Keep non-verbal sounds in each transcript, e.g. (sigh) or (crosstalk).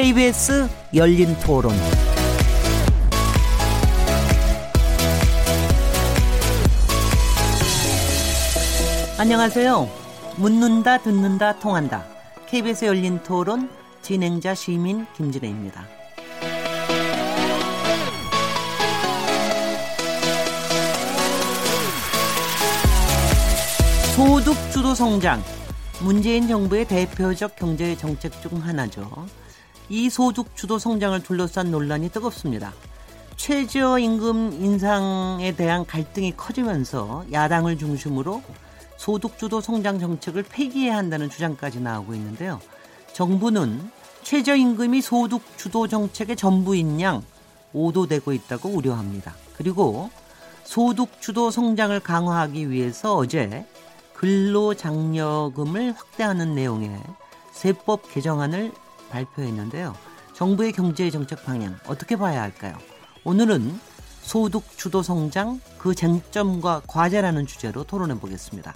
KBS 열린 토론. 안녕하세요. 묻는다, 듣는다, 통한다. KBS 열린 토론 진행자 시민 김진혜입니다. 소득 주도 성장. 문재인 정부의 대표적 경제 정책 중 하나죠. 이 소득 주도 성장을 둘러싼 논란이 뜨겁습니다. 최저 임금 인상에 대한 갈등이 커지면서 야당을 중심으로 소득 주도 성장 정책을 폐기해야 한다는 주장까지 나오고 있는데요. 정부는 최저임금이 소득 주도 정책의 전부인 양 오도되고 있다고 우려합니다. 그리고 소득 주도 성장을 강화하기 위해서 어제 근로장려금을 확대하는 내용의 세법 개정안을 발표했는데요. 정부의 경제 정책 방향 어떻게 봐야 할까요? 오늘은 소득 주도 성장 그 쟁점과 과제라는 주제로 토론해 보겠습니다.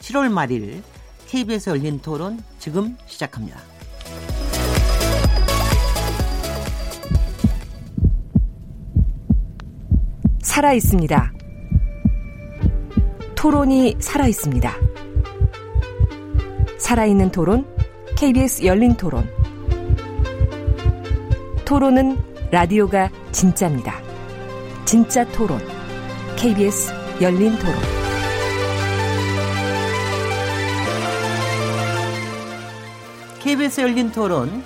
7월 말일 KBS 열린 토론 지금 시작합니다. 살아 있습니다. 토론이 살아 있습니다. 살아있는 토론, KBS 열린 토론. 토론은 라디오가 진짜입니다. 진짜 토론. KBS 열린 토론. KBS 열린 토론.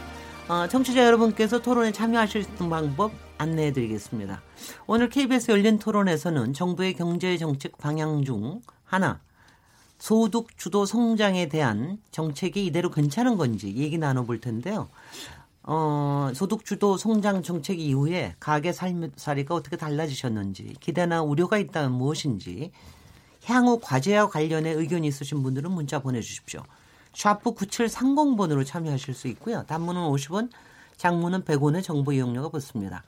어, 청취자 여러분께서 토론에 참여하실 수 있는 방법 안내해 드리겠습니다. 오늘 KBS 열린 토론에서는 정부의 경제 정책 방향 중 하나, 소득 주도 성장에 대한 정책이 이대로 괜찮은 건지 얘기 나눠볼 텐데요. 어, 소득 주도 성장 정책 이후에 가계 살림살이가 어떻게 달라지셨는지, 기대나 우려가 있다면 무엇인지, 향후 과제와 관련해 의견이 있으신 분들은 문자 보내주십시오. 샤프 9730번으로 참여하실 수 있고요. 단문은 50원, 장문은 100원의 정보 이용료가 붙습니다.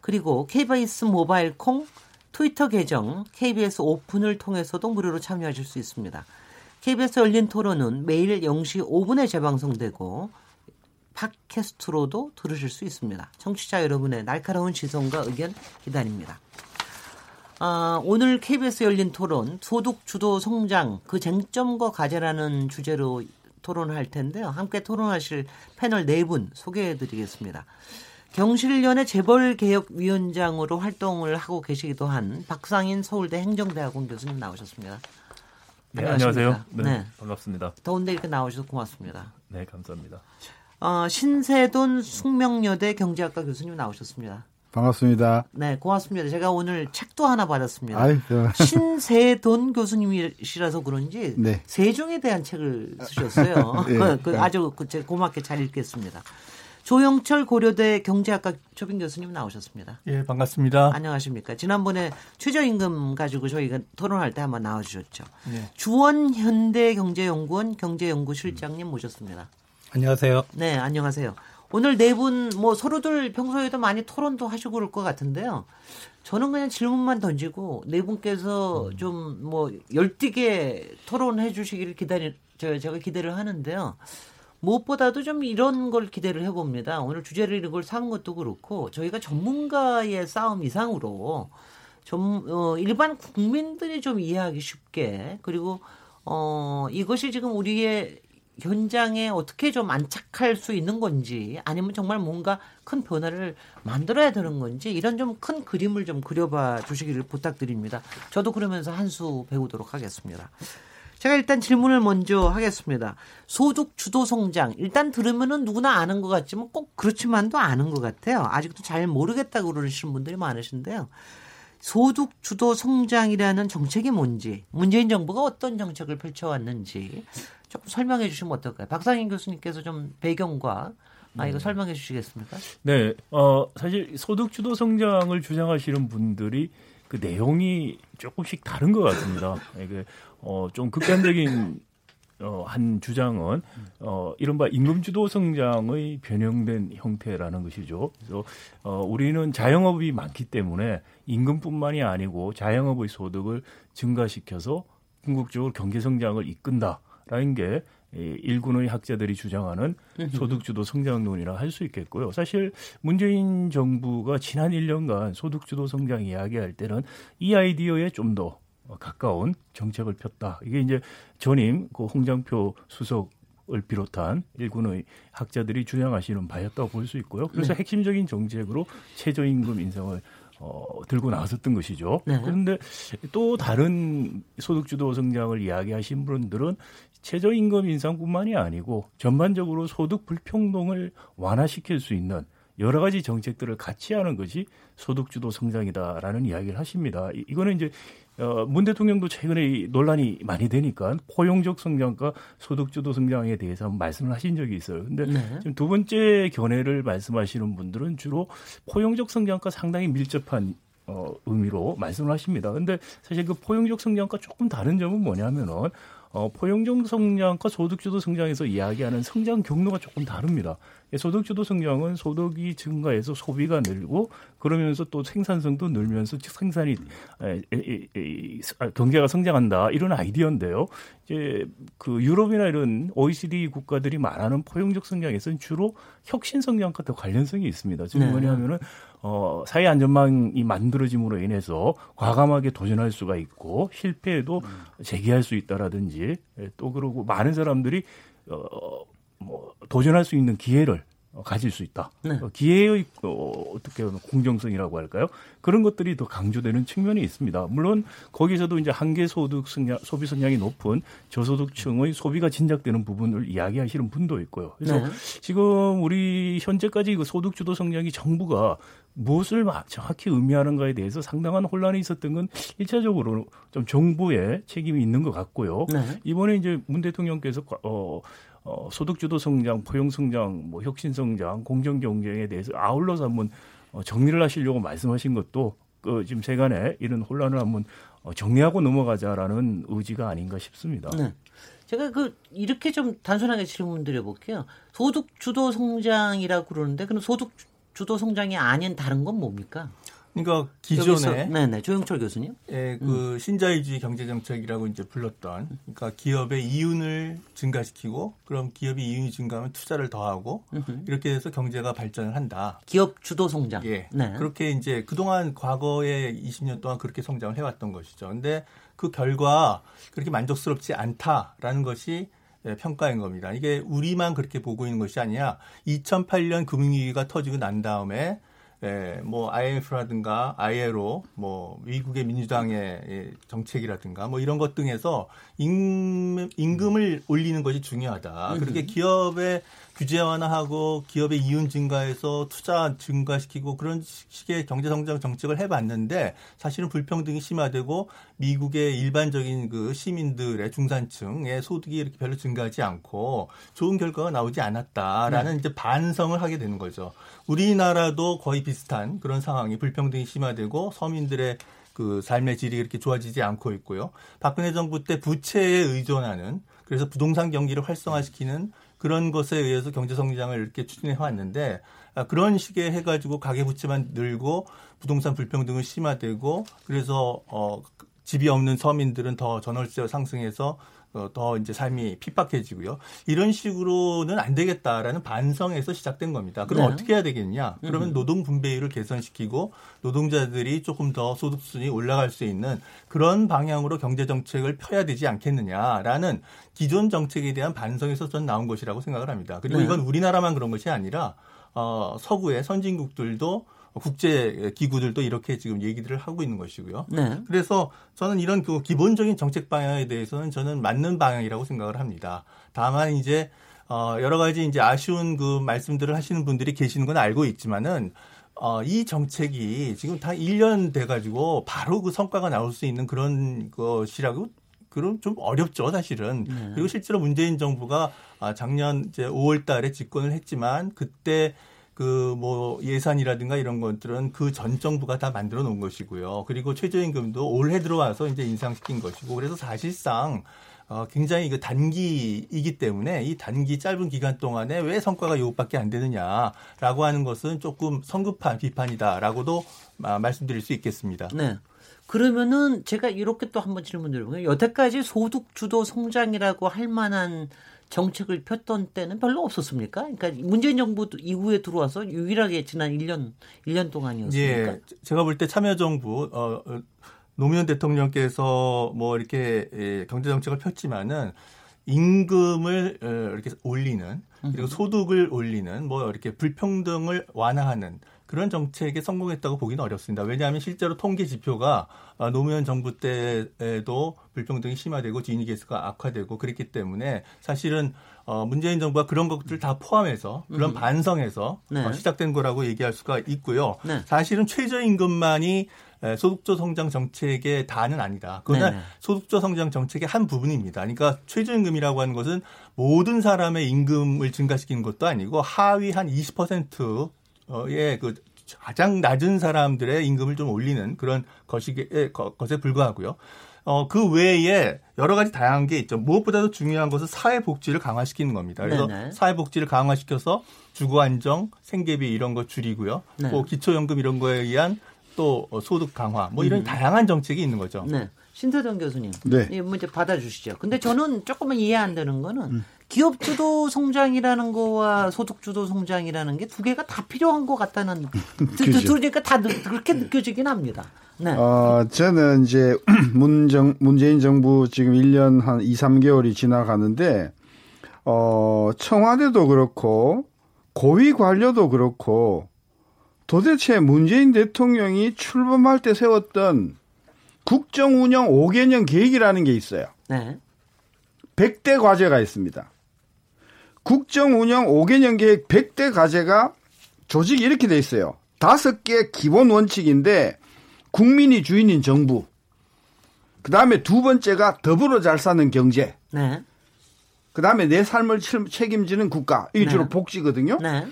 그리고 KBS 모바일 콩, 트위터 계정 KBS 오픈을 통해서도 무료로 참여하실 수 있습니다. KBS 열린 토론은 매일 0시 5분에 재방송되고 팟캐스트로도 들으실 수 있습니다. 청취자 여러분의 날카로운 시선과 의견 기다립니다. 아, 오늘 KBS 열린 토론 소득 주도 성장 그 쟁점과 과제라는 주제로 토론할 텐데요. 함께 토론하실 패널 네 분 소개해 드리겠습니다. 경실련의 재벌개혁위원장으로 활동을 하고 계시기도 한 박상인 서울대 행정대학원 교수님 나오셨습니다. 네, 안녕하세요. 네, 네, 반갑습니다. 더운데 이렇게 나오셔서 고맙습니다. 네, 감사합니다. 어, 신세돈 숙명여대 경제학과 교수님 나오셨습니다. 반갑습니다. 네, 고맙습니다. 제가 오늘 책도 하나 받았습니다. 아이, 신세돈 교수님이시라서 그런지 네. 세종에 대한 책을 쓰셨어요. 네, (laughs) 그, 아주 그, 고맙게 잘 읽겠습니다. 조영철 고려대 경제학과 초빙 교수님 나오셨습니다. 예, 반갑습니다. 안녕하십니까. 지난번에 최저임금 가지고 저희가 토론할 때 한번 나와주셨죠. 네. 주원 현대경제연구원 경제연구실장님 모셨습니다. 안녕하세요. 네, 안녕하세요. 오늘 네 분 뭐 서로들 평소에도 많이 토론도 하시고 그럴 것 같은데요. 저는 그냥 질문만 던지고 네 분께서 음. 좀뭐 열띠게 토론해 주시기를 기다리 제가 기대를 하는데요. 무엇보다도 좀 이런 걸 기대를 해봅니다. 오늘 주제를 이걸 삼은 것도 그렇고 저희가 전문가의 싸움 이상으로 좀 어, 일반 국민들이 좀 이해하기 쉽게 그리고 어, 이것이 지금 우리의 현장에 어떻게 좀 안착할 수 있는 건지 아니면 정말 뭔가 큰 변화를 만들어야 되는 건지 이런 좀 큰 그림을 좀 그려봐 주시기를 부탁드립니다. 저도 그러면서 한 수 배우도록 하겠습니다. 제가 일단 질문을 먼저 하겠습니다. 소득 주도 성장. 일단 들으면은 누구나 아는 것 같지만 꼭 그렇지만도 않은 것 같아요. 아직도 잘 모르겠다고 그러시는 분들이 많으신데요. 소득 주도 성장이라는 정책이 뭔지, 문재인 정부가 어떤 정책을 펼쳐왔는지 조금 설명해 주시면 어떨까요? 박상인 교수님께서 좀 배경과 아, 이거 네. 설명해 주시겠습니까? 네, 어, 사실 소득 주도 성장을 주장하시는 분들이 그 내용이 조금씩 다른 것 같습니다. 이게 (laughs) 어, 좀 극단적인 어, 한 주장은 어, 이른바 임금주도 성장의 변형된 형태라는 것이죠. 그래서 어, 우리는 자영업이 많기 때문에 임금뿐만이 아니고 자영업의 소득을 증가시켜서 궁극적으로 경제 성장을 이끈다 라는 게 일군의 학자들이 주장하는 소득주도 성장론이라 할 수 있겠고요. 사실 문재인 정부가 지난 1년간 소득주도 성장 이야기할 때는 이 아이디어에 좀 더 가까운 정책을 폈다. 이게 이제 전임 그 홍장표 수석 을 비롯한 일군의 학자들이 주장하시는 바였다고 볼 수 있고요. 그래서 네. 핵심적인 정책으로 최저임금 인상을 어, 들고 나섰던 것이죠. 네. 그런데 또 다른 소득주도 성장을 이야기하신 분들은 최저임금 인상뿐만이 아니고 전반적으로 소득 불평등을 완화시킬 수 있는 여러 가지 정책들을 같이 하는 것이 소득주도 성장이다라는 이야기를 하십니다. 이거는 이제 어, 문 대통령도 최근에 논란이 많이 되니까 포용적 성장과 소득주도 성장에 대해서 말씀을 하신 적이 있어요. 근데 네. 지금 두 번째 견해를 말씀하시는 분들은 주로 포용적 성장과 상당히 밀접한 어, 의미로 말씀을 하십니다. 근데 사실 그 포용적 성장과 조금 다른 점은 뭐냐면은 어, 포용적 성장과 소득주도 성장에서 이야기하는 성장 경로가 조금 다릅니다. 소득주도 성장은 소득이 증가해서 소비가 늘고 그러면서 또 생산성도 늘면서 생산이 에, 에, 에, 아, 경제가 성장한다 이런 아이디어인데요. 이제 그 유럽이나 이런 OECD 국가들이 말하는 포용적 성장에서는 주로 혁신 성장과 더 관련성이 있습니다. 지금 네. 뭐냐면은 어, 사회 안전망이 만들어짐으로 인해서 과감하게 도전할 수가 있고 실패에도 재기할 수 있다라든지 예, 또 그러고 많은 사람들이 어, 뭐 도전할 수 있는 기회를 어, 가질 수 있다. 네. 어, 기회의 어, 어떻게 보면 공정성이라고 할까요? 그런 것들이 더 강조되는 측면이 있습니다. 물론 거기서도 이제 한계 소득 성장, 소비 성장이 높은 저소득층의 소비가 진작되는 부분을 이야기하시는 분도 있고요. 그래서 네. 지금 우리 현재까지 그 소득 주도 성장이 정부가 무엇을 정확히 의미하는가에 대해서 상당한 혼란이 있었던 건 일차적으로 좀 정부의 책임이 있는 것 같고요. 네. 이번에 이제 문 대통령께서 어 어, 소득주도 성장, 포용 성장, 뭐 혁신 성장, 공정 경쟁에 대해서 아울러서 한번 어, 정리를 하시려고 말씀하신 것도 그 지금 세간에 이런 혼란을 한번 어, 정리하고 넘어가자라는 의지가 아닌가 싶습니다. 네. 제가 그 이렇게 좀 단순하게 질문 드려볼게요. 소득 주도 성장이라고 그러는데 그럼 소득 주도 성장이 아닌 다른 건 뭡니까? 그러니까 기존에 네네 조영철 교수님 예, 그 음. 신자유주의 경제 정책이라고 이제 불렀던 그러니까 기업의 이윤을 증가시키고 그럼 기업이 이윤이 증가하면 투자를 더하고 음흠. 이렇게 해서 경제가 발전을 한다. 기업 주도 성장. 예. 네. 그렇게 이제 그동안 과거에 20년 동안 그렇게 성장을 해왔던 것이죠. 근데 그 결과 그렇게 만족스럽지 않다라는 것이 예, 평가인 겁니다. 이게 우리만 그렇게 보고 있는 것이 아니야. 2008년 금융위기가 터지고 난 다음에 예, 뭐 IMF라든가 ILO, 뭐 미국의 민주당의 정책이라든가 뭐 이런 것 등에서 임금, 임금을 올리는 것이 중요하다. 그렇게 기업의 규제 완화하고 기업의 이윤 증가해서 투자 증가시키고 그런 식의 경제 성장 정책을 해봤는데 사실은 불평등이 심화되고 미국의 일반적인 그 시민들의 중산층의 소득이 이렇게 별로 증가하지 않고 좋은 결과가 나오지 않았다라는 네. 이제 반성을 하게 되는 거죠. 우리나라도 거의 비슷한 그런 상황이 불평등이 심화되고 서민들의 그 삶의 질이 그렇게 좋아지지 않고 있고요. 박근혜 정부 때 부채에 의존하는 그래서 부동산 경기를 활성화시키는 그런 것에 의해서 경제 성장을 이렇게 추진해 왔는데 아, 그런 식의 해가지고 가계 부채만 늘고 부동산 불평등은 심화되고 그래서 어 집이 없는 서민들은 더 전월세 상승해서 어, 더 이제 삶이 핍박해지고요. 이런 식으로는 안 되겠다라는 반성에서 시작된 겁니다. 그럼 네. 어떻게 해야 되겠냐? 그러면 노동 분배율을 개선시키고 노동자들이 조금 더 소득 수준이 올라갈 수 있는 그런 방향으로 경제 정책을 펴야 되지 않겠느냐라는 기존 정책에 대한 반성에서 전 나온 것이라고 생각을 합니다. 그리고 네. 이건 우리나라만 그런 것이 아니라 어, 서구의 선진국들도 국제 기구들도 이렇게 지금 얘기들을 하고 있는 것이고요. 네. 그래서 저는 이런 그 기본적인 정책 방향에 대해서는 저는 맞는 방향이라고 생각을 합니다. 다만 이제 어 여러 가지 이제 아쉬운 그 말씀들을 하시는 분들이 계시는 건 알고 있지만은 어, 이 정책이 지금 다 1년 돼가지고 바로 그 성과가 나올 수 있는 그런 것이라고 그럼 좀 어렵죠, 사실은. 네. 그리고 실제로 문재인 정부가 아, 작년 이제 5월 달에 집권을 했지만 그때 그 뭐 예산이라든가 이런 것들은 그 전 정부가 다 만들어 놓은 것이고요. 그리고 최저임금도 올해 들어와서 이제 인상시킨 것이고 그래서 사실상 어, 굉장히 그 단기이기 때문에 이 단기 짧은 기간 동안에 왜 성과가 이것밖에 안 되느냐라고 하는 것은 조금 성급한 비판이다라고도 아, 말씀드릴 수 있겠습니다. 네. 그러면은 제가 이렇게 또 한번 질문 드려볼게요. 여태까지 소득 주도 성장이라고 할 만한 정책을 폈던 때는 별로 없었습니까? 그러니까 문재인 정부 이후에 들어와서 유일하게 지난 1년 1년 동안이었습니까? 예, 제가 볼 때 참여정부 어, 어, 노무현 대통령께서 뭐 이렇게 예, 경제 정책을 폈지만은 임금을 어, 이렇게 올리는 그리고 소득을 올리는 뭐 이렇게 불평등을 완화하는 그런 정책에 성공했다고 보기는 어렵습니다. 왜냐하면 실제로 통계 지표가 아, 노무현 정부 때에도 불평등이 심화되고 지니 계수가 악화되고 그랬기 때문에 사실은 어, 문재인 정부가 그런 것들 다 포함해서 그런 음. 반성해서 네. 어, 시작된 거라고 얘기할 수가 있고요. 네. 사실은 최저임금만이 소득조 성장 정책의 다는 아니다. 그러나 네네. 소득조 성장 정책의 한 부분입니다. 그러니까 최저임금이라고 하는 것은 모든 사람의 임금을 증가시키는 것도 아니고 하위 한 20% 의그 가장 낮은 사람들의 임금을 좀 올리는 그런 것이 것에 불과하고요. 어, 그 외에 여러 가지 다양한 게 있죠. 무엇보다도 중요한 것은 사회복지를 강화시키는 겁니다. 그래서 네네. 사회복지를 강화시켜서 주거 안정, 생계비 이런 거 줄이고요. 네. 또 기초연금 이런 거에 의한 또 소득 강화 뭐 이런 음. 다양한 정책이 있는 거죠. 네. 신세동 교수님, 네. 이 문제 받아주시죠. 근데 저는 조금은 이해 안 되는 거는 음. 기업 주도 성장이라는 거와 소득 주도 성장이라는 게 두 개가 다 필요한 것 같다는 (laughs) 들으니까 다 그렇게 느껴지긴 합니다. 네. 어, 저는 이제 (clears throat) 문정 문재인 정부 지금 1년 한 2, 3개월이 지나가는데 어, 청와대도 그렇고 고위 관료도 그렇고 도대체 문재인 대통령이 출범할 때 세웠던 국정 운영 5개년 계획이라는 게 있어요. 네. 100대 과제가 있습니다. 국정 운영 5개년 계획 100대 과제가 조직이 이렇게 돼 있어요. 다섯 개 기본 원칙인데 국민이 주인인 정부. 그 다음에 두 번째가 더불어 잘 사는 경제. 네. 그 다음에 내 삶을 책임지는 국가. 이게 네. 주로 복지거든요. 네.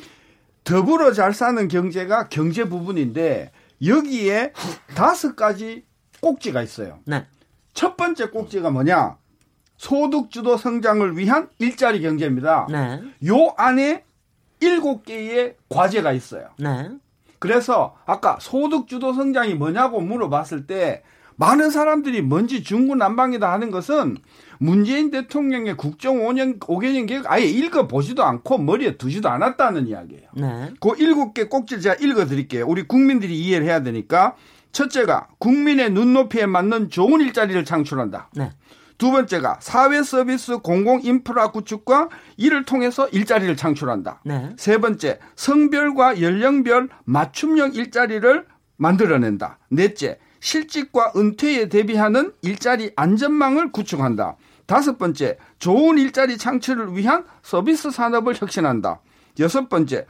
더불어 잘 사는 경제가 경제 부분인데 여기에 다섯 가지 꼭지가 있어요. 네. 첫 번째 꼭지가 뭐냐? 소득주도 성장을 위한 일자리 경제입니다. 네. 요 안에 일곱 개의 과제가 있어요. 네. 그래서 아까 소득주도 성장이 뭐냐고 물어봤을 때 많은 사람들이 뭔지 중구난방이다 하는 것은 문재인 대통령의 국정 5년 5개년 계획 아예 읽어 보지도 않고 머리에 두지도 않았다는 이야기예요. 네. 그 일곱 개 꼭지를 제가 읽어 드릴게요. 우리 국민들이 이해를 해야 되니까 첫째가 국민의 눈높이에 맞는 좋은 일자리를 창출한다. 네. 두 번째가 사회 서비스 공공 인프라 구축과 이를 통해서 일자리를 창출한다. 네. 세 번째, 성별과 연령별 맞춤형 일자리를 만들어낸다. 넷째, 실직과 은퇴에 대비하는 일자리 안전망을 구축한다. 다섯 번째, 좋은 일자리 창출을 위한 서비스 산업을 혁신한다. 여섯 번째,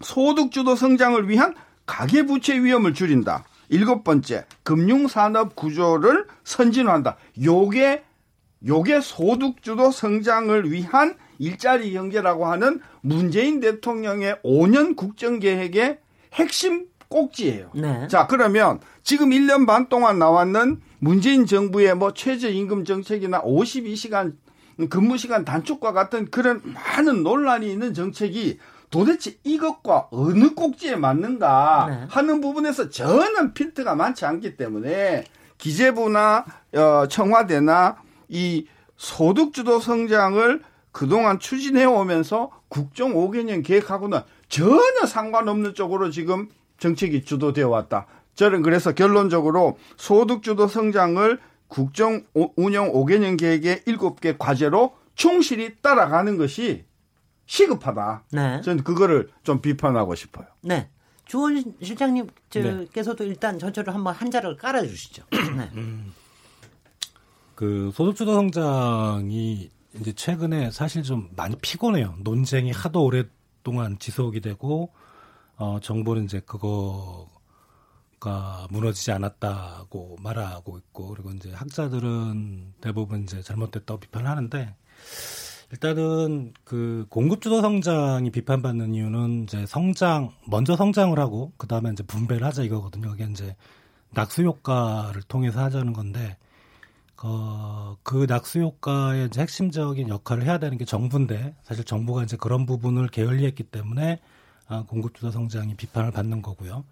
소득주도 성장을 위한 가계부채 위험을 줄인다. 일곱 번째, 금융산업 구조를 선진화한다. 요게, 요게 소득주도 성장을 위한 일자리 경제라고 하는 문재인 대통령의 5년 국정계획의 핵심 꼭지예요. 네. 자, 그러면 지금 1년 반 동안 나왔는 문재인 정부의 뭐 최저임금 정책이나 52시간 근무 시간 단축과 같은 그런 많은 논란이 있는 정책이 도대체 이것과 어느 꼭지에 맞는가 네. 하는 부분에서 전혀 필터가 많지 않기 때문에 기재부나 어, 청와대나 이 소득주도 성장을 그동안 추진해 오면서 국정 5개년 계획하고는 전혀 상관없는 쪽으로 지금 정책이 주도되어 왔다. 저는 그래서 결론적으로 소득주도 성장을 국정 운영 5개년 계획의 7개 과제로 충실히 따라가는 것이 시급하다. 네. 저는 그거를 좀 비판하고 싶어요. 네. 주원 실장님께서도 네. 일단 전체로 한번 한자를 깔아주시죠. 네. 음, 그 소득주도 성장이 이제 최근에 사실 좀 많이 피곤해요. 논쟁이 하도 오랫동안 지속이 되고 어, 정부는 이제 그거가 무너지지 않았다고 말하고 있고 그리고 이제 학자들은 대부분 이제 잘못됐다고 비판하는데 일단은 그 공급주도 성장이 비판받는 이유는 이제 성장 먼저 성장을 하고 그 다음에 이제 분배를 하자 이거거든요. 그게 이제 낙수 효과를 통해서 하자는 건데 어, 그 낙수 효과의 이제 핵심적인 역할을 해야 되는 게 정부인데 사실 정부가 이제 그런 부분을 게을리했기 때문에 아, 공급주도 성장이 비판을 받는 거고요.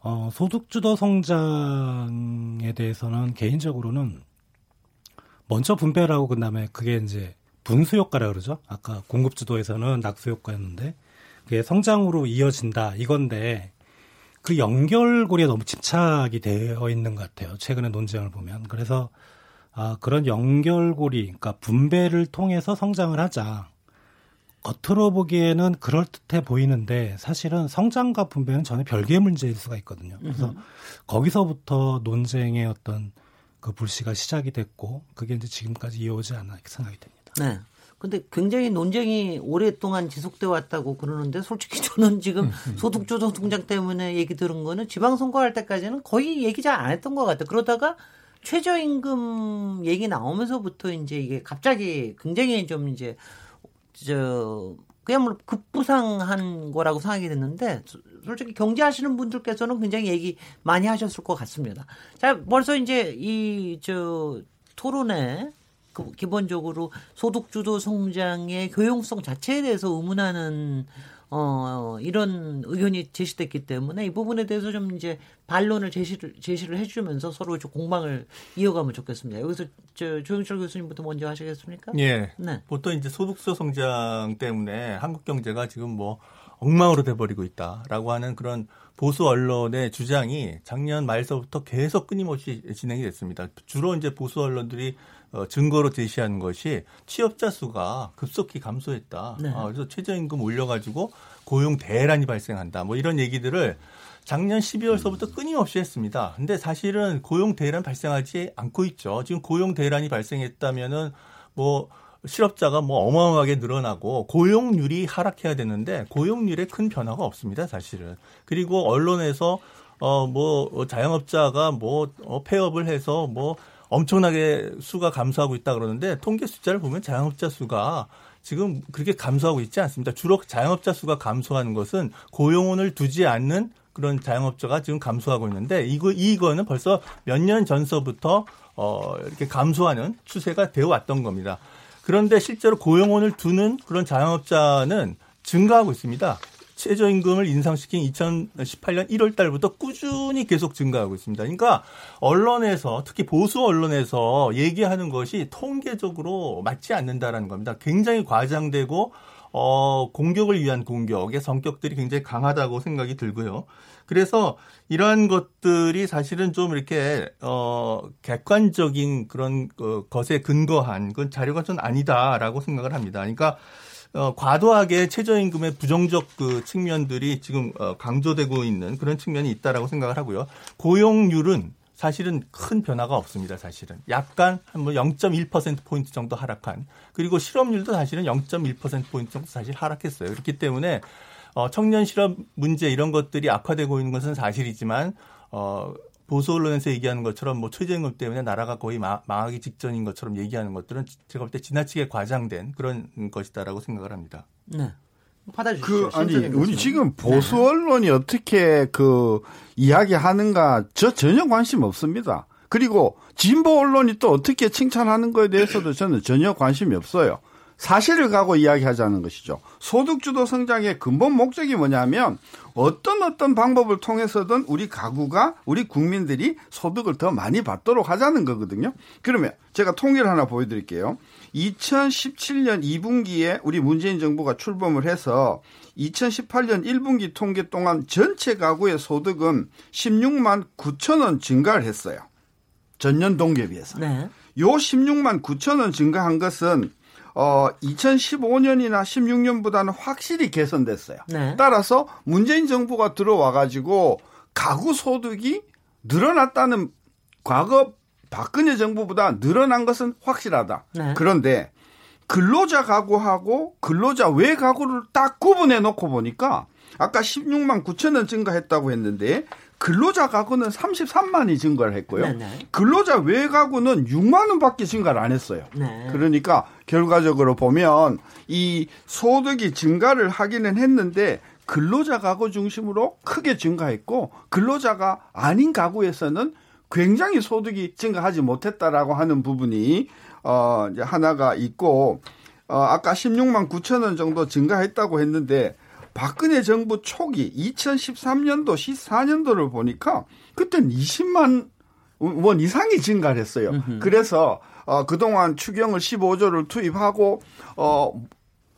어, 소득주도 성장에 대해서는 개인적으로는 먼저 분배를 하고 그다음에 그게 이제 분수 효과라 그러죠. 아까 공급 주도에서는 낙수 효과였는데 그게 성장으로 이어진다 이건데 그 연결고리에 너무 집착이 되어 있는 것 같아요. 최근에 논쟁을 보면 그래서 아 그런 연결고리, 그러니까 분배를 통해서 성장을 하자. 겉으로 보기에는 그럴듯해 보이는데 사실은 성장과 분배는 전혀 별개의 문제일 수가 있거든요. 그래서 거기서부터 논쟁의 어떤 그 불씨가 시작이 됐고 그게 이제 지금까지 이어오지 않나 이렇게 생각이 됩니다. 네. 근데 굉장히 논쟁이 오랫동안 지속돼 왔다고 그러는데 솔직히 저는 지금 소득주도 통장 때문에 얘기 들은 거는 지방선거 할 때까지는 거의 얘기 잘 안 했던 것 같아요. 그러다가 최저임금 얘기 나오면서부터 이제 이게 갑자기 굉장히 좀 이제 저 그야말로 급부상한 거라고 생각이 됐는데 솔직히 경제하시는 분들께서는 굉장히 얘기 많이 하셨을 것 같습니다. 자 벌써 이제 이 저 토론에 그 기본적으로 소득주도 성장의 교용성 자체에 대해서 의문하는 어 이런 의견이 제시됐기 때문에 이 부분에 대해서 좀 이제 반론을 제시를 제시를 해주면서 서로 좀 공방을 이어가면 좋겠습니다. 여기서 저 조영철 교수님부터 먼저 하시겠습니까? 예. 네. 보통 이제 소득주 성장 때문에 한국 경제가 지금 뭐 엉망으로 돼버리고 있다라고 하는 그런 보수 언론의 주장이 작년 말서부터 계속 끊임없이 진행이 됐습니다. 주로 이제 보수 언론들이 어, 증거로 제시하는 것이 취업자 수가 급속히 감소했다. 네. 아, 그래서 최저임금 올려가지고 고용 대란이 발생한다. 뭐 이런 얘기들을 작년 12월서부터 끊임없이 했습니다. 근데 사실은 고용 대란 발생하지 않고 있죠. 지금 고용 대란이 발생했다면은 뭐 실업자가 뭐 어마어마하게 늘어나고 고용률이 하락해야 되는데 고용률에 큰 변화가 없습니다, 사실은. 그리고 언론에서 어 뭐 자영업자가 뭐 어, 폐업을 해서 뭐 엄청나게 수가 감소하고 있다 그러는데 통계 숫자를 보면 자영업자 수가 지금 그렇게 감소하고 있지 않습니다. 주로 자영업자 수가 감소하는 것은 고용원을 두지 않는 그런 자영업자가 지금 감소하고 있는데 이거 이거는 벌써 몇 년 전서부터 어 이렇게 감소하는 추세가 되어 왔던 겁니다. 그런데 실제로 고용원을 두는 그런 자영업자는 증가하고 있습니다. 최저임금을 인상시킨 2018년 1월 달부터 꾸준히 계속 증가하고 있습니다. 그러니까 언론에서 특히 보수 언론에서 얘기하는 것이 통계적으로 맞지 않는다라는 겁니다. 굉장히 과장되고 어 공격을 위한 공격의 성격들이 굉장히 강하다고 생각이 들고요. 그래서 이러한 것들이 사실은 좀 이렇게 어 객관적인 그런 어, 것에 근거한 그런 자료가 좀 아니다라고 생각을 합니다. 그러니까 어, 과도하게 최저임금의 부정적 그 측면들이 지금 어, 강조되고 있는 그런 측면이 있다라고 생각을 하고요. 고용률은 사실은 큰 변화가 없습니다. 사실은 약간 뭐0.1% 포인트 정도 하락한 그리고 실업률도 사실은 0.1% 포인트 정도 사실 하락했어요. 그렇기 때문에 어, 청년 실업 문제 이런 것들이 악화되고 있는 것은 사실이지만 어, 보수 언론에서 얘기하는 것처럼 뭐 최저임금 때문에 나라가 거의 마, 망하기 직전인 것처럼 얘기하는 것들은 제가 볼 때 지나치게 과장된 그런 것이다라고 생각을 합니다. 네. 받아주시죠. 그 아니 우리. 지금 보수 언론이 어떻게 그 이야기하는가 저 전혀 관심 없습니다. 그리고 진보 언론이 또 어떻게 칭찬하는 거에 대해서도 저는 전혀 관심이 없어요. 사실을 가고 이야기하자는 것이죠. 소득주도 성장의 근본 목적이 뭐냐면 어떤 어떤 방법을 통해서든 우리 가구가 우리 국민들이 소득을 더 많이 받도록 하자는 거거든요. 그러면 제가 통계를 하나 보여드릴게요. 2017년 2분기에 우리 문재인 정부가 출범을 해서 2018년 1분기 통계 동안 전체 가구의 소득은 16만 9천 원 증가를 했어요. 전년 동기에 비해서. 네. 요 16만 9천 원 증가한 것은 어 2015년이나 16년보다는 확실히 개선됐어요. 네. 따라서 문재인 정부가 들어와 가지고 가구 소득이 늘어났다는 과거 박근혜 정부보다 늘어난 것은 확실하다. 네. 그런데 근로자 가구하고 근로자 외 가구를 딱 구분해 놓고 보니까 아까 16만 9천 원 증가했다고 했는데 근로자 가구는 33만이 증가를 했고요. 네네. 근로자 외 가구는 6만 원밖에 증가를 안 했어요. 네. 그러니까 결과적으로 보면 이 소득이 증가를 하기는 했는데 근로자 가구 중심으로 크게 증가했고 근로자가 아닌 가구에서는 굉장히 소득이 증가하지 못했다라고 하는 부분이 어 이제 하나가 있고 어 아까 16만 9천 원 정도 증가했다고 했는데 박근혜 정부 초기 2013년도 14년도를 보니까 그때는 20만 원 이상이 증가를 했어요. 그래서 어, 그동안 추경을 15조를 투입하고 어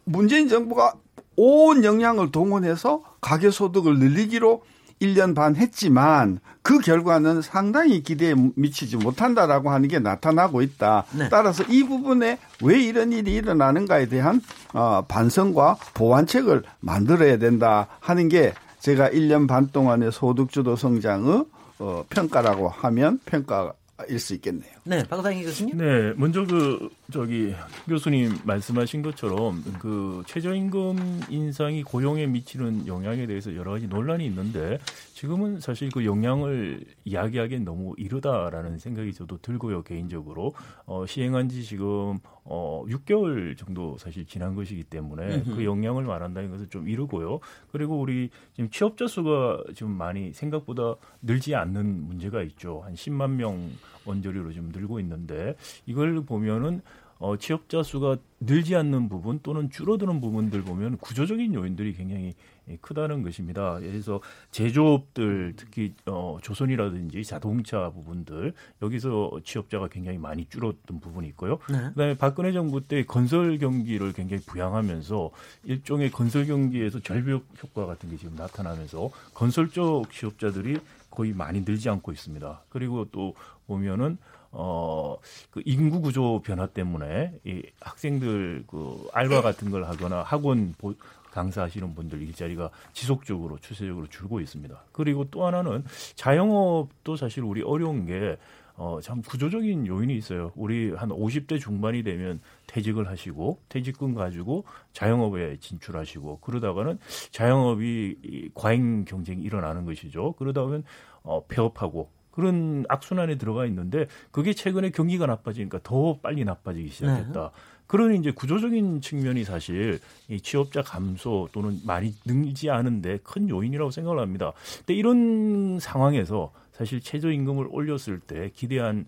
문재인 정부가 온 역량을 동원해서 가계 소득을 늘리기로 1년 반 했지만 그 결과는 상당히 기대에 미치지 못한다라고 하는 게 나타나고 있다. 네. 따라서 이 부분에 왜 이런 일이 일어나는가에 대한 어, 반성과 보완책을 만들어야 된다 하는 게 제가 1년 반 동안의 소득주도 성장의 어, 평가라고 하면 평가일 수 있겠네요. 네, 박상희 교수님. 네, 먼저 그 저기 교수님 말씀하신 것처럼 그 최저임금 인상이 고용에 미치는 영향에 대해서 여러 가지 논란이 있는데 지금은 사실 그 영향을 이야기하기엔 너무 이르다라는 생각이 저도 들고요 개인적으로 어, 시행한 지 지금 어 6개월 정도 사실 지난 것이기 때문에 그 영향을 말한다는 것은 좀 이르고요. 그리고 우리 지금 취업자 수가 지금 많이 생각보다 늘지 않는 문제가 있죠. 한 10만 명 원조리로 좀 늘고 있는데 이걸 보면은 어, 취업자 수가 늘지 않는 부분 또는 줄어드는 부분들 보면 구조적인 요인들이 굉장히 크다는 것입니다. 예를 들어서 제조업들 특히 어, 조선이라든지 자동차 부분들 여기서 취업자가 굉장히 많이 줄었던 부분이 있고요. 네. 그다음에 박근혜 정부 때 건설 경기를 굉장히 부양하면서 일종의 건설 경기에서 절벽 효과 같은 게 지금 나타나면서 건설 쪽 취업자들이 거의 많이 늘지 않고 있습니다. 그리고 또 보면은 어, 그 인구 구조 변화 때문에 이 학생들 그 알바 같은 걸 하거나 학원 보, 강사하시는 분들 일자리가 지속적으로 추세적으로 줄고 있습니다. 그리고 또 하나는 자영업도 사실 우리 어려운 게 어, 참 구조적인 요인이 있어요. 우리 한 50대 중반이 되면 퇴직을 하시고 퇴직금 가지고 자영업에 진출하시고 그러다가는 자영업이 이 과잉 경쟁이 일어나는 것이죠. 그러다 보면 어, 폐업하고 그런 악순환에 들어가 있는데 그게 최근에 경기가 나빠지니까 더 빨리 나빠지기 시작했다. 네. 그런 이제 구조적인 측면이 사실 이 취업자 감소 또는 많이 늘지 않은데 큰 요인이라고 생각을 합니다. 근데 이런 상황에서 사실 최저임금을 올렸을 때 기대한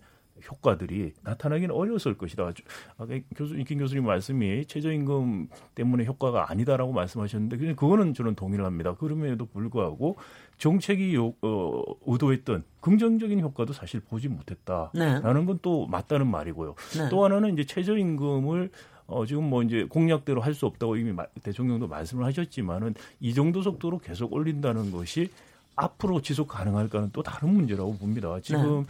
효과들이 나타나기는 어려웠을 것이다. 아까 교수님, 김 교수님 말씀이 최저임금 때문에 효과가 아니다라고 말씀하셨는데 그거는 저는 동의를 합니다. 그럼에도 불구하고 정책이 요, 어, 의도했던 긍정적인 효과도 사실 보지 못했다라는 건 또 맞다는 말이고요. 네. 또 하나는 이제 최저임금을 어, 지금 뭐 이제 공약대로 할 수 없다고 이미 마- 대통령도 말씀을 하셨지만은 이 정도 속도로 계속 올린다는 것이 앞으로 지속 가능할까는 또 다른 문제라고 봅니다. 지금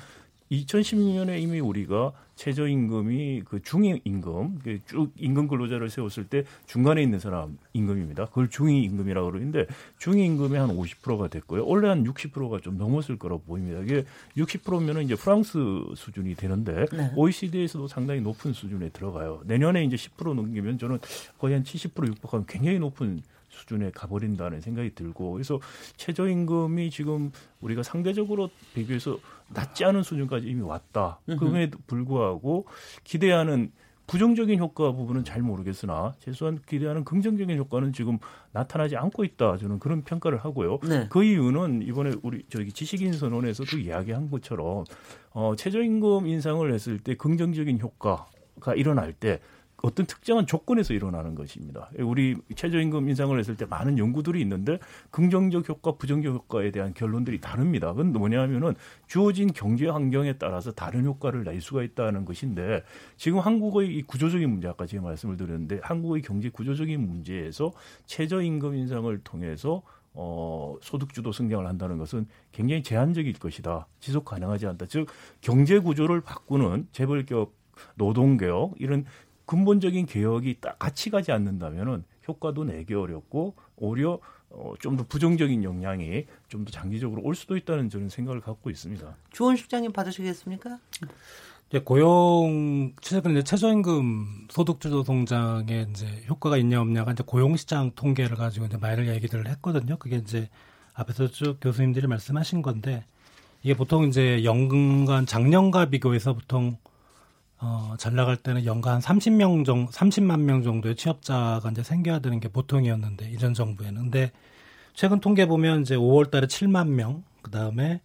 2016년에 이미 우리가 최저임금이 그 중임임금, 그쭉 임금 근로자를 세웠을 때 중간에 있는 사람 임금입니다. 그걸 중위임금이라고 그러는데 중위임금이 한 50%가 됐고요. 원래 한 60%가 좀 넘었을 거라고 보입니다. 이게 60%면은 이제 프랑스 수준이 되는데 네. OECD에서도 상당히 높은 수준에 들어가요. 내년에 이제 10% 넘기면 저는 거의 한 70% 육박하면 굉장히 높은 수준에 가버린다는 생각이 들고 그래서 최저임금이 지금 우리가 상대적으로 비교해서 낮지 않은 수준까지 이미 왔다. 그럼에도 불구하고 기대하는 부정적인 효과 부분은 잘 모르겠으나 최소한 기대하는 긍정적인 효과는 지금 나타나지 않고 있다. 저는 그런 평가를 하고요. 네. 그 이유는 이번에 우리 저기 지식인 선언에서도 이야기한 것처럼 어, 최저임금 인상을 했을 때 긍정적인 효과가 일어날 때 어떤 특정한 조건에서 일어나는 것입니다. 우리 최저임금 인상을 했을 때 많은 연구들이 있는데 긍정적 효과, 부정적 효과에 대한 결론들이 다릅니다. 그건 뭐냐면은 주어진 경제 환경에 따라서 다른 효과를 낼 수가 있다는 것인데 지금 한국의 이 구조적인 문제 아까 제가 말씀을 드렸는데 한국의 경제 구조적인 문제에서 최저임금 인상을 통해서 어, 소득주도 성장을 한다는 것은 굉장히 제한적일 것이다. 지속 가능하지 않다. 즉, 경제 구조를 바꾸는 재벌개혁, 노동개혁, 이런 근본적인 개혁이 딱 같이 가지 않는다면은 효과도 내기 어렵고 오히려 어, 좀 더 부정적인 영향이 좀 더 장기적으로 올 수도 있다는 저는 생각을 갖고 있습니다. 주원 실장님 받으시겠습니까? 이제 고용 최근 이제 최저임금 소득주도 성장에 이제 효과가 있냐 없냐가 이제 고용시장 통계를 가지고 이제 많은 얘기들을 했거든요. 그게 이제 앞에서 쭉 교수님들이 말씀하신 건데 이게 보통 이제 연간 작년과 비교해서 보통 어, 잘 나갈 때는 연간 30명 정 30만 명 정도의 취업자가 이제 생겨야 되는 게 보통이었는데 이전 정부에는 근데 최근 통계 보면 이제 5월 달에 7만 명, 그 다음에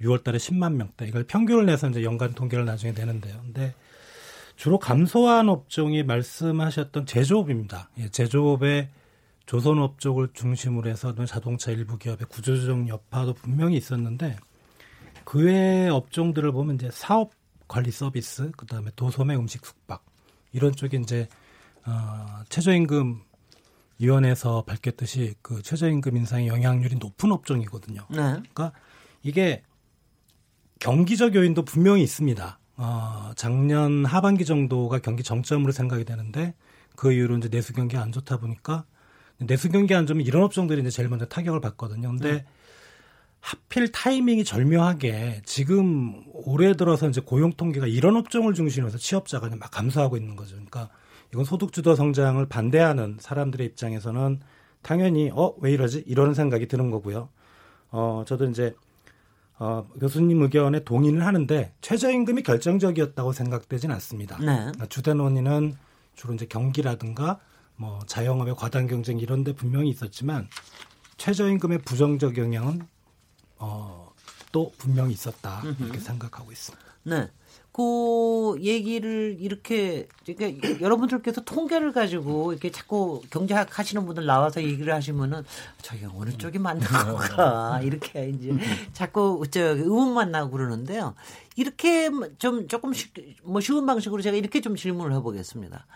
6월 달에 10만 명대. 이걸 평균을 내서 이제 연간 통계를 나중에 내는데요. 근데 주로 감소한 업종이 말씀하셨던 제조업입니다. 예, 제조업의 조선업 쪽을 중심으로 해서 자동차 일부 기업의 구조조정 여파도 분명히 있었는데 그외 업종들을 보면 이제 사업 관리 서비스, 그 다음에 도소매 음식 숙박 이런 쪽에 이제 어, 최저임금 위원회에서 밝혔듯이 그 최저임금 인상의 영향률이 높은 업종이거든요. 네. 그러니까 이게 경기적 요인도 분명히 있습니다. 어, 작년 하반기 정도가 경기 정점으로 생각이 되는데 그 이후로 이제 내수 경기 안 좋다 보니까 내수 경기 안 좋으면 이런 업종들이 이제 제일 먼저 타격을 받거든요. 근데 네. 하필 타이밍이 절묘하게 지금 올해 들어서 이제 고용 통계가 이런 업종을 중심으로 해서 취업자가 막 감소하고 있는 거죠. 그러니까 이건 소득 주도 성장을 반대하는 사람들의 입장에서는 당연히 어 왜 이러지 이런 생각이 드는 거고요. 어 저도 이제 어, 교수님 의견에 동의를 하는데 최저임금이 결정적이었다고 생각되진 않습니다. 네. 그러니까 주된 원인은 주로 이제 경기라든가 뭐 자영업의 과당 경쟁 이런 데 분명히 있었지만 최저임금의 부정적 영향은 어, 또 분명히 있었다 이렇게 생각하고 있습니다. 네. 그 얘기를 이렇게 그러니까 여러분들께서 통계를 가지고 이렇게 자꾸 경제학 하시는 분들 나와서 얘기를 하시면은 저희가 어느 쪽이 맞는 건가 (laughs) 이렇게 이제 자꾸 저 의문만 나고 그러는데요. 이렇게 좀 조금씩 뭐 쉬운 방식으로 제가 이렇게 좀 질문을 해보겠습니다.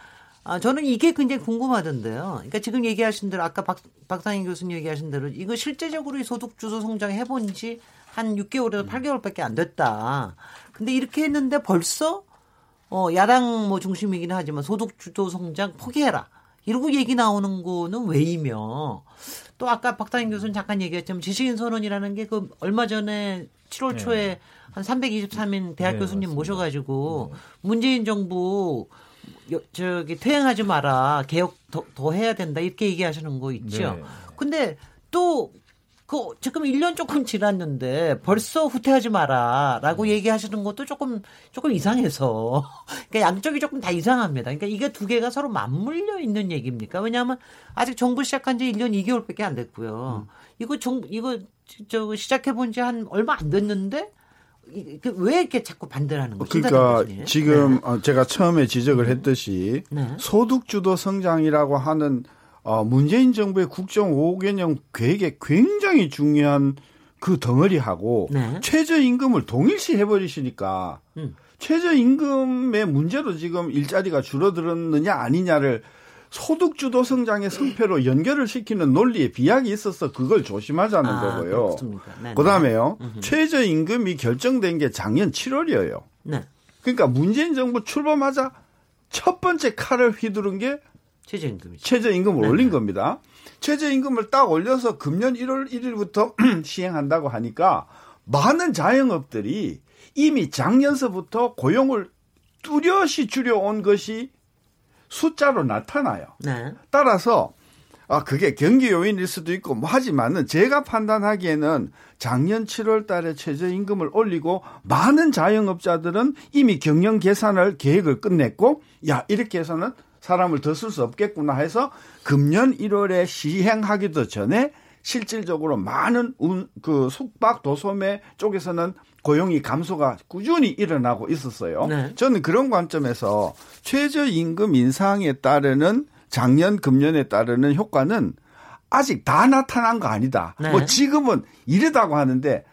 아, 저는 이게 굉장히 궁금하던데요. 그러니까 지금 얘기하신 대로 아까 박, 박상인 교수님 얘기하신 대로 이거 실제적으로 이 소득 주도 성장 해본 지 한 6개월에서 8개월밖에 안 됐다. 근데 이렇게 했는데 벌써 어, 야당 뭐 중심이긴 하지만 소득 주도 성장 포기해라. 이러고 얘기 나오는 거는 왜이며 또 아까 박상인 교수는 잠깐 얘기했지만 지식인 선언이라는 게 그 얼마 전에 7월 초에 한 323인 대학 네, 교수님 맞습니다. 모셔가지고 문재인 정부 여- 저기 퇴행하지 마라 개혁 더, 더 해야 된다 이렇게 얘기하시는 거 있죠. 네. 근데 또 그 지금 1년 조금 지났는데 벌써 후퇴하지 마라라고 얘기하시는 것도 조금 조금 이상해서 (laughs) 그러니까 양쪽이 조금 다 이상합니다. 그러니까 이게 두 개가 서로 맞물려 있는 얘기입니까? 왜냐하면 아직 정부 시작한 지 1년 2개월밖에 안 됐고요. 이거 정 이거 저 시작해 본 지 한 얼마 안 됐는데 왜 이렇게 자꾸 반대를 하는 거죠? 그러니까 교수님? 지금 어, 제가 처음에 지적을 했듯이 네. 소득주도 성장이라고 하는 어, 문재인 정부의 국정 5개년 계획에 굉장히 중요한 그 덩어리하고 네. 최저임금을 동일시 해버리시니까 음. 최저임금의 문제로 지금 일자리가 줄어들었느냐 아니냐를 소득주도 성장의 성패로 연결을 시키는 논리에 비약이 있어서 그걸 조심하자는 아, 거고요. 네, 그 다음에요. 음흠. 최저임금이 결정된 게 작년 7월이에요. 네. 그러니까 문재인 정부 출범하자 첫 번째 칼을 휘두른 게 최저임금이죠. 최저임금을 네. 올린 겁니다. 최저임금을 딱 올려서 금년 1월 1일부터 (clears throat) 시행한다고 하니까 많은 자영업들이 이미 작년서부터 고용을 뚜렷이 줄여온 것이 숫자로 나타나요. 네. 따라서 아 그게 경기 요인일 수도 있고 뭐 하지만은 제가 판단하기에는 작년 7월 달에 최저 임금을 올리고 많은 자영업자들은 이미 경영 계산을 계획을 끝냈고 야 이렇게 해서는 사람을 더 쓸 수 없겠구나 해서 금년 1월에 시행하기도 전에 실질적으로 많은 운, 그 숙박 도소매 쪽에서는 고용이 감소가 꾸준히 일어나고 있었어요. 네. 저는 그런 관점에서 최저임금 인상에 따르는 작년 금년에 따르는 효과는 아직 다 나타난 거 아니다. 네. 뭐 지금은 이르다고 하는데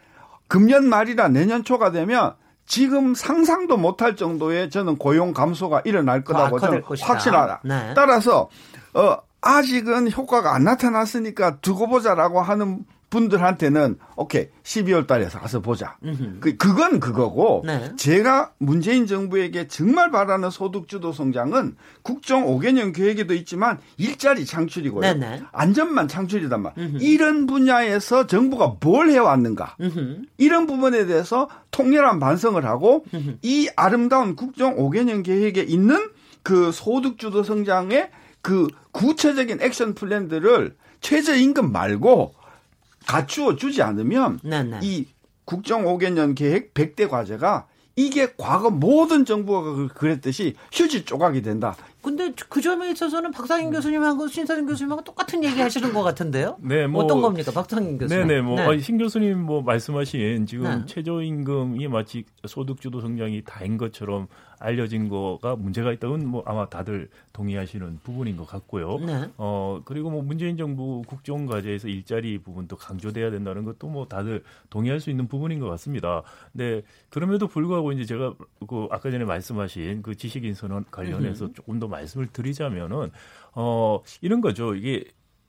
금년 말이나 내년 초가 되면 지금 상상도 못할 정도의 저는 고용 감소가 일어날 거라고 저는 것이다. 확실하다. 네. 따라서 어 아직은 효과가 안 나타났으니까 두고 보자라고 하는 분들한테는 오케이 12월 달에 가서 보자. 그 그건 그거고 네. 제가 문재인 정부에게 정말 바라는 소득주도 성장은 국정 5개년 계획에도 있지만 일자리 창출이고요. 네네. 안전만 창출이단 말. 이런 분야에서 정부가 뭘 해왔는가. 음흠. 이런 부분에 대해서 통렬한 반성을 하고 이 아름다운 국정 5개년 계획에 있는 그 소득주도 성장의 그 구체적인 액션 플랜들을 최저임금 말고 갖추어 주지 않으면 네네. 이 국정 5개년 계획 100대 과제가 이게 과거 모든 정부가 그- 그랬듯이 휴지 조각이 된다. 근데 그 점에 있어서는 박상인 교수님하고 신사진 교수님하고 똑같은 얘기 하시는 것 같은데요? 네, 뭐 어떤 겁니까, 박상인 교수님? 네네, 뭐, 네. 아니, 신 교수님 뭐 말씀하신 지금 네. 최저임금이 마치 소득주도 성장이 다인 것처럼 알려진 거가 문제가 있다면 뭐 아마 다들 동의하시는 부분인 것 같고요. 네. 어, 그리고 뭐 문재인 정부 국정 과제에서 일자리 부분도 강조돼야 된다는 것도 뭐 다들 동의할 수 있는 부분인 것 같습니다. 네, 그럼에도 불구하고 이제 제가 그 아까 전에 말씀하신 그 지식인 선언 관련해서 조금 더 말씀을 드리자면은 어, 이런 거죠. 이게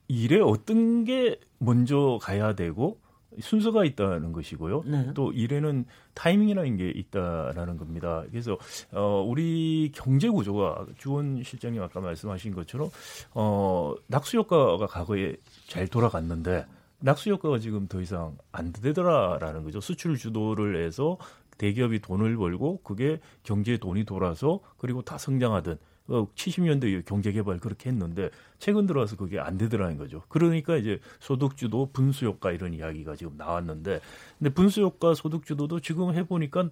일에 어떤 게 먼저 가야 되고 순서가 있다는 것이고요. 네. 또 일에는 타이밍이라는 게 있다라는 겁니다. 그래서 어 우리 경제 구조가 주원 실장님 아까 말씀하신 것처럼 어 낙수 효과가 과거에 잘 돌아갔는데 낙수 효과가 지금 더 이상 안 되더라라는 거죠. 수출 주도를 해서 대기업이 돈을 벌고 그게 경제에 돈이 돌아서 그리고 다 성장하던 어, 70년대 경제 개발 그렇게 했는데 최근 들어와서 그게 안 되더라는 거죠. 그러니까 이제 소득주도 분수 효과 이런 이야기가 지금 나왔는데 근데 분수 효과 소득주도도 지금 해 보니까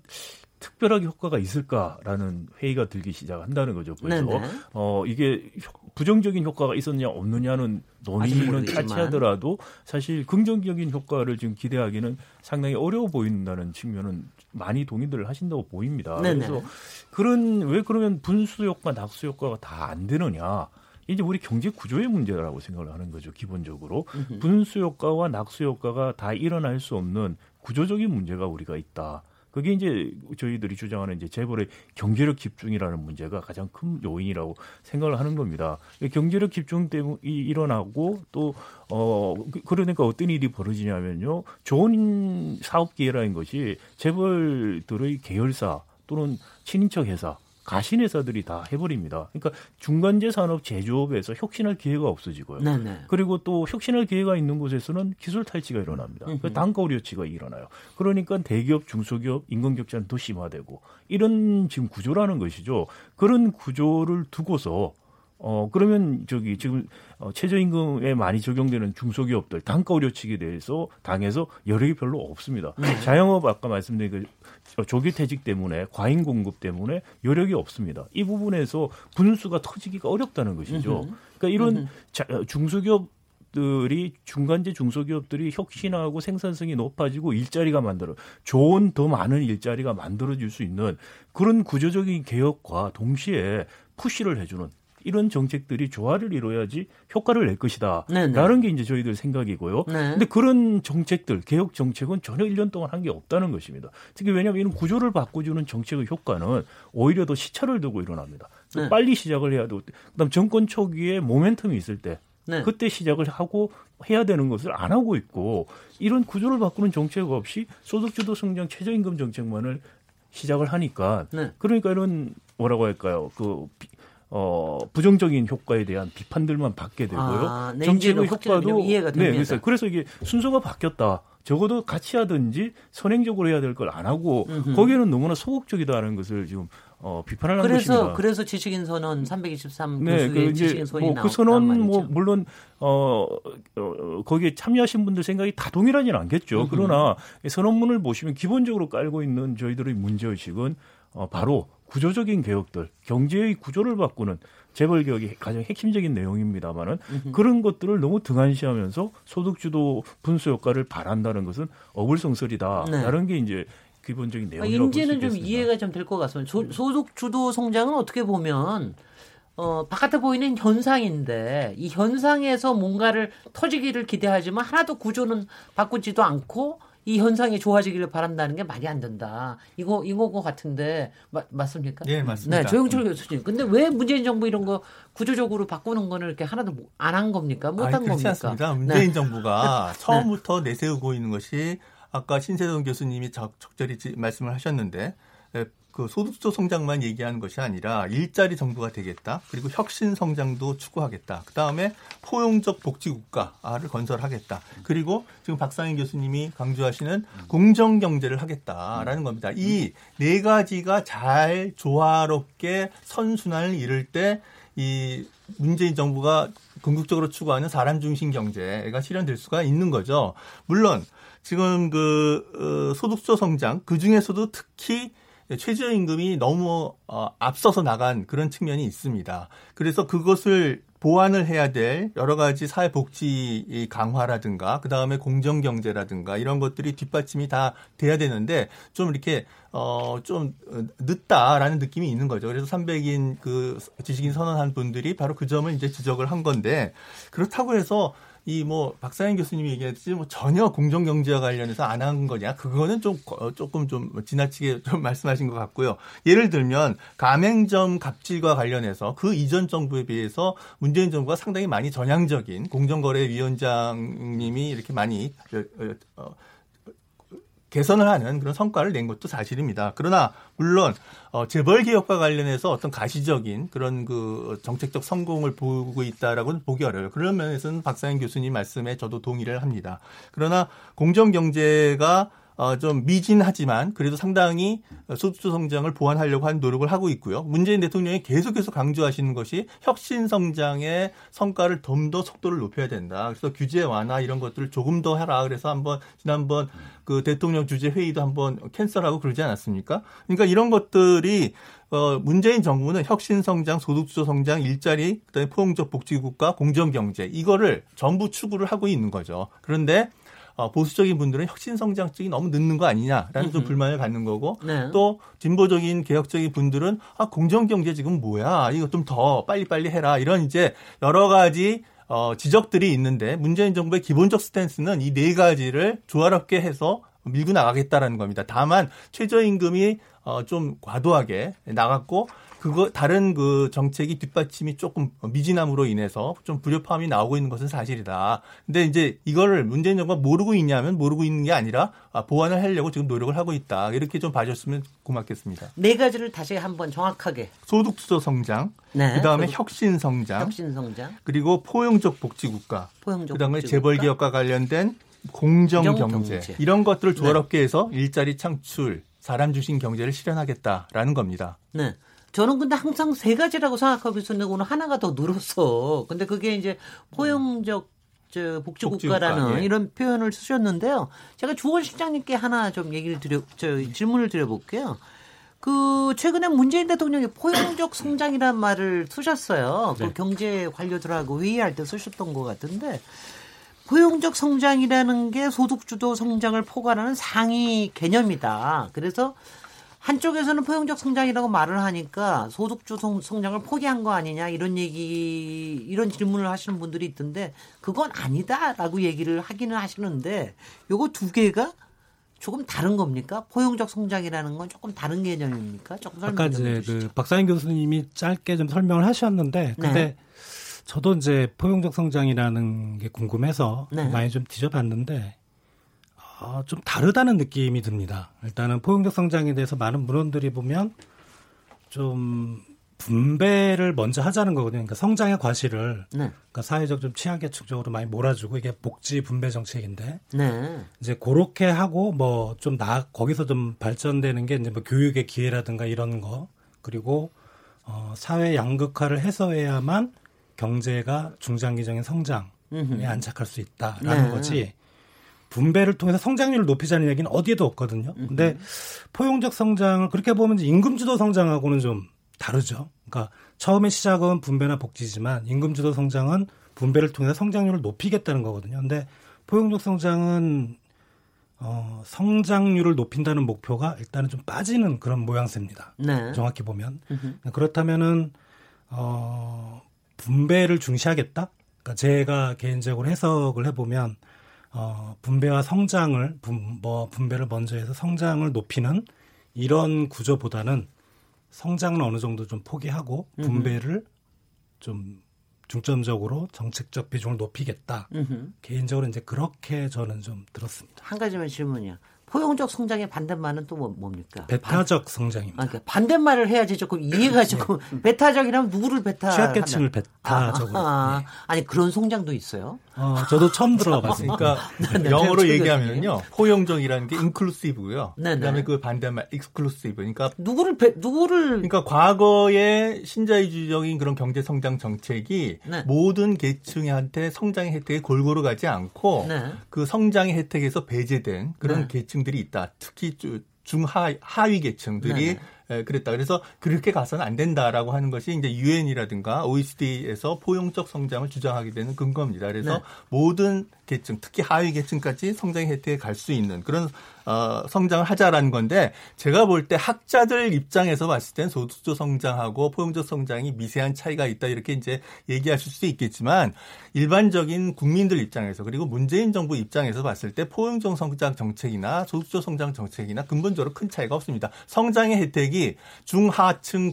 특별하게 효과가 있을까라는 회의가 들기 시작한다는 거죠. 그래서 네네. 어 이게 효- 부정적인 효과가 있었냐 없느냐는 논의는. 차치하더라도 사실 긍정적인 효과를 지금 기대하기는 상당히 어려워 보인다는 측면은 많이 동의들 하신다고 보입니다. 네네. 그래서 그런 왜 그러면 분수 효과, 낙수 효과가 다 안 되느냐? 이제 우리 경제 구조의 문제라고 생각을 하는 거죠. 기본적으로 분수 효과와 낙수 효과가 다 일어날 수 없는 구조적인 문제가 우리가 있다. 그게 이제 저희들이 주장하는 이제 재벌의 경제력 집중이라는 문제가 가장 큰 요인이라고 생각을 하는 겁니다. 경제력 집중 때문에 일어나고 또 어 그러니까 어떤 일이 벌어지냐면요. 좋은 사업 기회라는 것이 재벌들의 계열사 또는 친인척 회사 가신 회사들이 다 해버립니다. 그러니까 중간재 산업 제조업에서 혁신할 기회가 없어지고요. 네네. 그리고 또 혁신할 기회가 있는 곳에서는 기술 탈취가 일어납니다. 그 단가 우려치가 일어나요. 그러니까 대기업, 중소기업 임금 격차는 더 심화되고 이런 지금 구조라는 것이죠. 그런 구조를 두고서 어 그러면 저기 지금 어, 최저임금에 많이 적용되는 중소기업들 단가 우려치기에 대해서 당에서 여력이 별로 없습니다. 자영업 아까 말씀드린 그 어, 조기 퇴직 때문에 과잉 공급 때문에 여력이 없습니다. 이 부분에서 분수가 터지기가 어렵다는 것이죠. 그러니까 이런 자, 어, 중소기업 들이 중간재 중소기업들이 혁신하고 생산성이 높아지고 일자리가 만들어 좋은 더 많은 일자리가 만들어질 수 있는 그런 구조적인 개혁과 동시에 푸시를 해주는 이런 정책들이 조화를 이뤄야지 효과를 낼 것이다. 네네. 라는 게 이제 저희들 생각이고요. 네. 근데 그런 정책들, 개혁 정책은 전혀 1년 동안 한 게 없다는 것입니다. 특히 왜냐하면 이런 구조를 바꿔주는 정책의 효과는 오히려 더 시차를 두고 일어납니다. 또 네. 빨리 시작을 해야 되고, 그다음 정권 초기에 모멘텀이 있을 때 네. 그때 시작을 하고 해야 되는 것을 안 하고 있고 이런 구조를 바꾸는 정책 없이 소득주도 성장 최저임금 정책만을 시작을 하니까 네. 그러니까 이런 뭐라고 할까요? 그 비- 어, 부정적인 효과에 대한 비판들만 받게 되고요. 아, 네, 확실히 좀 이해가 됩니다. 네, 그래서, 그래서 이게 순서가 바뀌었다. 적어도 같이 하든지 선행적으로 해야 될 걸 안 하고 거기에는 너무나 소극적이다는 것을 지금 어, 비판을 한 그래서 것입니다. 그래서 지식인 선언 323 네, 그 지식인 선이 뭐 그 선언 말이죠. 뭐 물론 어, 어 거기에 참여하신 분들 생각이 다 동일하지는 않겠죠. 그러나 이 선언문을 보시면 기본적으로 깔고 있는 저희들의 문제 의식은 어, 바로 구조적인 개혁들, 경제의 구조를 바꾸는 재벌 개혁이 가장 핵심적인 내용입니다만은 그런 것들을 너무 등한시하면서 소득주도 분수 효과를 바란다는 것은 어불성설이다. 네. 라는 게 이제 기본적인 아, 내용이라고 볼수 이제는 좀. 이해가 좀 될 것 같습니다. 소, 소득 주도 성장은 어떻게 보면 어, 바깥에 보이는 현상인데 이 현상에서 뭔가를 터지기를 기대하지만 하나도 구조는 바꾸지도 않고 이 현상이 좋아지기를 바란다는 게 말이 안 된다. 이거 이거 것 같은데 마- 맞습니까? 네, 맞습니다. 네, 조영철 교수님. 근데 왜 문재인 정부 이런 거 구조적으로 바꾸는 거는 이렇게 하나도 안 한 겁니까? 못 아니, 한 그렇지 겁니까? 않습니다. 네. 문재인 정부가 (laughs) 처음부터 내세우고 있는 것이 아까 신세동 교수님이 적, 적절히 지- 말씀을 하셨는데 에, 그 소득주 성장만 얘기하는 것이 아니라 일자리 정부가 되겠다. 그리고 혁신 성장도 추구하겠다. 그 다음에 포용적 복지 국가를 건설하겠다. 그리고 지금 박상인 교수님이 강조하시는 공정 경제를 하겠다라는 겁니다. 이 네 가지가 잘 조화롭게 선순환을 이룰 때 이 문재인 정부가 궁극적으로 추구하는 사람 중심 경제가 실현될 수가 있는 거죠. 물론 지금 그 어, 소득주 성장 그 중에서도 특히 최저임금이 너무 어, 앞서서 나간 그런 측면이 있습니다. 그래서 그것을 보완을 해야 될 여러 가지 사회복지 강화라든가 그 다음에 공정경제라든가 이런 것들이 뒷받침이 다 돼야 되는데 좀 이렇게 어좀 늦다라는 느낌이 있는 거죠. 그래서 300인 그 지식인 선언한 분들이 바로 그 점을 이제 지적을 한 건데 그렇다고 해서 이 뭐 박사님 교수님이 얘기했듯이 뭐 전혀 공정 경제와 관련해서 안 한 거냐? 그거는 좀 조금 좀 지나치게 (laughs) 좀 말씀하신 것 같고요. 예를 들면 가맹점 갑질과 관련해서 그 이전 정부에 비해서 문재인 정부가 상당히 많이 전향적인 공정거래위원장님이 이렇게 많이 어, 어, 개선을 하는 그런 성과를 낸 것도 사실입니다. 그러나 물론 어, 재벌 개혁과 관련해서 어떤 가시적인 그런 그 정책적 성공을 보고 있다라고는 보기 어려워요. 그런 면에서는 박사인 교수님 말씀에 저도 동의를 합니다. 그러나 공정 경제가 어, 좀 미진하지만 그래도 상당히 소득주 성장을 보완하려고 하는 노력을 하고 있고요. 문재인 대통령이 계속해서 강조하시는 것이 혁신 성장의 성과를 좀 더 속도를 높여야 된다. 그래서 규제 완화 이런 것들을 조금 더 해라. 그래서 한번 지난번 그 대통령 주재 회의도 한번 캔슬하고 그러지 않았습니까? 그러니까 이런 것들이 어, 문재인 정부는 혁신 성장, 소득주도 성장, 일자리, 그다음에 포용적 복지국가, 공정 경제 이거를 전부 추구를 하고 있는 거죠. 그런데 어, 보수적인 분들은 혁신 성장 쪽이 너무 늦는 거 아니냐라는 좀 불만을 갖는 거고 네. 또 진보적인 개혁적인 분들은 아 공정 경제 지금 뭐야 이거 좀 더 빨리빨리 해라 이런 이제 여러 가지 어, 지적들이 있는데 문재인 정부의 기본적 스탠스는 이 네 가지를 조화롭게 해서 밀고 나가겠다라는 겁니다. 다만 최저임금이 어, 좀 과도하게 나갔고 그거 다른 그 정책이 뒷받침이 조금 미진함으로 인해서 좀 불협화음이 나오고 있는 것은 사실이다. 근데 이제 이거를 문재인 정부가 모르고 있냐면 모르고 있는 게 아니라 아, 보완을 하려고 지금 노력을 하고 있다. 이렇게 좀 봐줬으면 고맙겠습니다. 네 가지를 다시 한번 정확하게 소득주도 성장, 네, 그다음에 소득, 혁신 성장, 혁신 성장, 그리고 포용적 복지국가, 포용적 그다음에 재벌 기업과 관련된 공정 경제 이런 것들을 네. 조화롭게 네. 해서 일자리 창출, 사람 주신 경제를 실현하겠다라는 겁니다. 네. 저는 근데 항상 세 가지라고 생각하고 있었는데 오늘 하나가 더 늘었어. 근데 그게 이제 포용적 저 복지국가라는 복지국가, 예. 이런 표현을 쓰셨는데요. 제가 주원 실장님께 하나 좀 얘기를 드려, 저 질문을 드려볼게요. 그 최근에 문재인 대통령이 포용적 성장이라는 말을 쓰셨어요. 그 네. 그 경제 관료들하고 회의할 때 쓰셨던 것 같은데 포용적 성장이라는 게 소득주도 성장을 포괄하는 상위 개념이다. 그래서 한쪽에서는 포용적 성장이라고 말을 하니까 소득주 성장을 포기한 거 아니냐 이런 얘기 이런 질문을 하시는 분들이 있던데 그건 아니다라고 얘기를 하기는 하시는데 요거 두 개가 조금 다른 겁니까? 포용적 성장이라는 건 조금 다른 개념입니까? 조금 아까 이제 그 박사인 교수님이 짧게 좀 설명을 하셨는데 근데 네. 저도 이제 포용적 성장이라는 게 궁금해서 네. 많이 좀 뒤져봤는데 어, 좀 다르다는 느낌이 듭니다. 일단은 포용적 성장에 대해서 많은 문헌들이 보면 좀 분배를 먼저 하자는 거거든요. 그러니까 성장의 과실을 네. 그러니까 사회적 좀 취약계층 쪽으로 많이 몰아주고 이게 복지 분배 정책인데 네. 이제 그렇게 하고 뭐 좀 나 거기서 좀 발전되는 게 이제 뭐 교육의 기회라든가 이런 거 그리고 어 사회 양극화를 해소해야만 경제가 중장기적인 성장에 안착할 수 있다라는 네. 거지. 분배를 통해서 성장률을 높이자는 얘기는 어디에도 없거든요. 근데 포용적 성장을 그렇게 보면 임금주도 성장하고는 좀 다르죠. 그러니까 처음에 시작은 분배나 복지지만 임금주도 성장은 분배를 통해서 성장률을 높이겠다는 거거든요. 근데 포용적 성장은 어, 성장률을 높인다는 목표가 일단은 좀 빠지는 그런 모양새입니다. 네. 정확히 보면. 으흠. 그렇다면은 어, 분배를 중시하겠다? 그러니까 제가 개인적으로 해석을 해보면 어, 분배와 성장을 분, 뭐 분배를 먼저 해서 성장을 높이는 이런 구조보다는 성장은 어느 정도 좀 포기하고 분배를 좀 중점적으로 정책적 비중을 높이겠다. 음흠. 개인적으로 이제 그렇게 저는 좀 들었습니다. 한 가지만 질문이요. 포용적 성장의 반대말은 또 뭐, 뭡니까? 배타적 반, 성장입니다. 아, 그러니까 반대말을 해야지 조금 이해가 조금 네. 배타적이라면 누구를 배타? 취약계층을 배타적으로. 아, 아, 네. 니 그런 성장도 있어요? 어, 저도 처음 들어봤습니다. 그러니까 네, 네, 영어로 얘기하면요, 포용적이라는 게 inclusive고요. 네, 그다음에 그 반대말 exclusive. 그러니까 누구를 배, 누구를? 그러니까 과거의 신자유주의적인 그런 경제 성장 정책이 모든 계층한테 성장의 혜택이 골고루 가지 않고 그 성장의 혜택에서 배제된 그런 계층 계층들이 있다. 특히 중하 하위 계층들이 네네. 에, 그랬다. 그래서 그렇게 가서는 안 된다라고 하는 것이 이제 유엔이라든가 OECD에서 포용적 성장을 주장하게 되는 근거입니다. 그래서 네. 모든 계층, 특히 하위 계층까지 성장의 혜택에 갈 수 있는 그런 어, 성장을 하자라는 건데 제가 볼 때 학자들 입장에서 봤을 땐 소득적 성장하고 포용적 성장이 미세한 차이가 있다 이렇게 이제 얘기하실 수도 있겠지만 일반적인 국민들 입장에서 그리고 문재인 정부 입장에서 봤을 때 포용적 성장 정책이나 소득적 성장 정책이나 근본적으로 큰 차이가 없습니다. 성장의 혜택이 중하층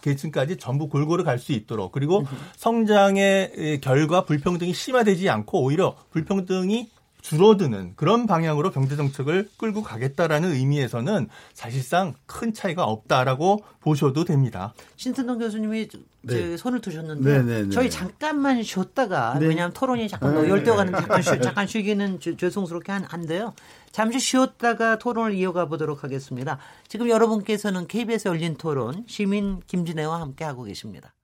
계층까지 전부 골고루 갈 수 있도록 그리고 성장의 결과 불평등이 심화되지 않고 오히려 불평등이 줄어드는 그런 방향으로 경제 정책을 끌고 가겠다라는 의미에서는 사실상 큰 차이가 없다라고 보셔도 됩니다. 신선동 교수님이 네. 저 손을 드셨는데 네, 네, 네. 저희 잠깐만 쉬었다가 네. 왜냐하면 토론이 잠깐 너 열대어 가는 잠깐 쉬 잠깐 쉬기는 죄- 죄송스럽게 한, 한데요. 잠시 쉬었다가 토론을 이어가 보도록 하겠습니다. 지금 여러분께서는 KBS 열린 토론 시민 김진애와 함께 하고 계십니다.